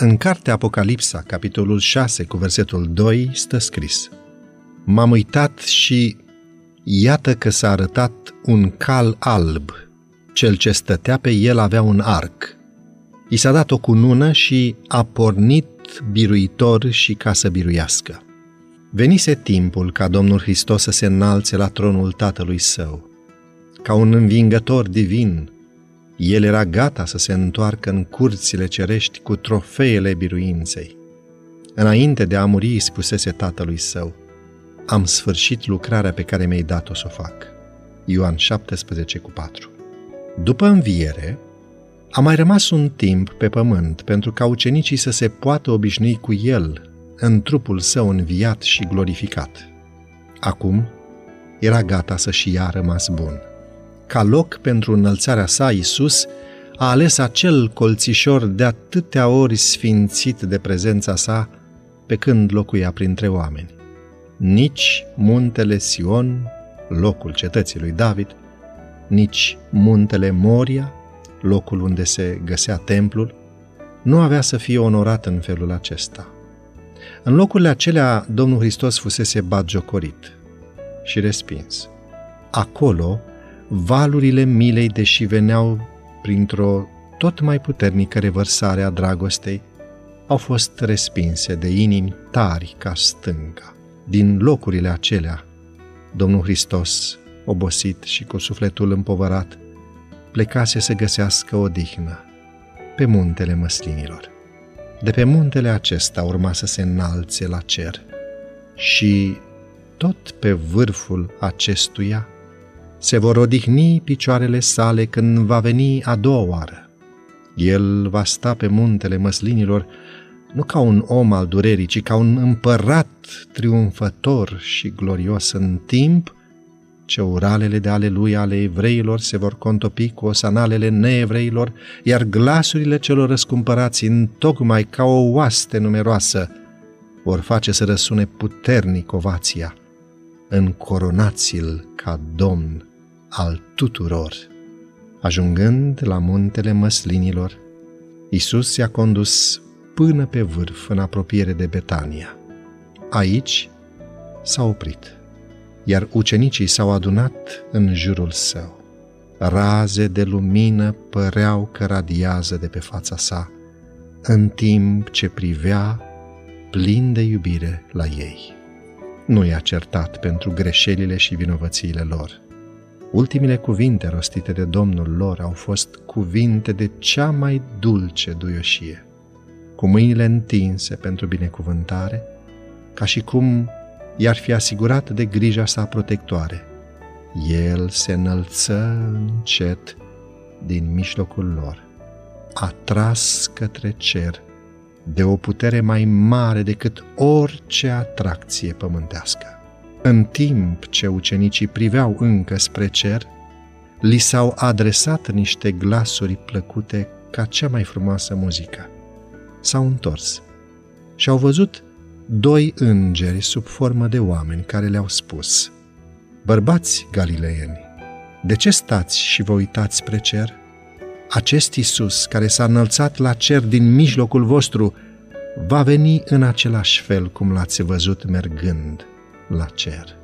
În cartea Apocalipsa, capitolul 6, cu versetul 2, stă scris M-am uitat și iată că s-a arătat un cal alb. Cel ce stătea pe el avea un arc. I s-a dat o cunună și a pornit biruitor și ca să biruiască. Venise timpul ca Domnul Hristos să se înalțe la tronul Tatălui Său. Ca un învingător divin, el era gata să se întoarcă în curțile cerești cu trofeele biruinței. Înainte de a muri, îi spusese tatălui său, am sfârșit lucrarea pe care mi-ai dat-o să o fac. Ioan 17 cu 4 După înviere, a mai rămas un timp pe pământ pentru ca ucenicii să se poată obișnui cu el în trupul său înviat și glorificat. Acum era gata să-și ia rămas bun ca loc pentru înălțarea sa, Iisus a ales acel colțișor de atâtea ori sfințit de prezența sa pe când locuia printre oameni. Nici muntele Sion, locul cetății lui David, nici muntele Moria, locul unde se găsea templul, nu avea să fie onorat în felul acesta. În locurile acelea, Domnul Hristos fusese batjocorit și respins. Acolo, valurile milei, deși veneau printr-o tot mai puternică revărsare a dragostei, au fost respinse de inimi tari ca stânga. Din locurile acelea, Domnul Hristos, obosit și cu sufletul împovărat, plecase să găsească odihnă pe muntele măslinilor. De pe muntele acesta urma să se înalțe la cer și tot pe vârful acestuia se vor odihni picioarele sale când va veni a doua oară. El va sta pe muntele măslinilor nu ca un om al durerii, ci ca un împărat triumfător și glorios în timp ce uralele de aleluia ale evreilor se vor contopi cu osanalele neevreilor, iar glasurile celor răscumpărați în tocmai ca o oaste numeroasă vor face să răsune puternic ovația. Încoronați-l ca Domn al tuturor. Ajungând la muntele măslinilor, Isus i-a condus până pe vârf în apropiere de Betania. Aici s-a oprit, iar ucenicii s-au adunat în jurul său. Raze de lumină păreau că radiază de pe fața sa, în timp ce privea plin de iubire la ei. Nu i-a certat pentru greșelile și vinovățiile lor, Ultimile cuvinte rostite de Domnul lor au fost cuvinte de cea mai dulce duioșie, cu mâinile întinse pentru binecuvântare, ca și cum i-ar fi asigurat de grija sa protectoare. El se înălță încet din mijlocul lor, atras către cer de o putere mai mare decât orice atracție pământească. În timp ce ucenicii priveau încă spre cer, li s-au adresat niște glasuri plăcute ca cea mai frumoasă muzică. S-au întors și au văzut doi îngeri sub formă de oameni care le-au spus Bărbați galileieni, de ce stați și vă uitați spre cer? Acest Isus care s-a înălțat la cer din mijlocul vostru va veni în același fel cum l-ați văzut mergând la cer.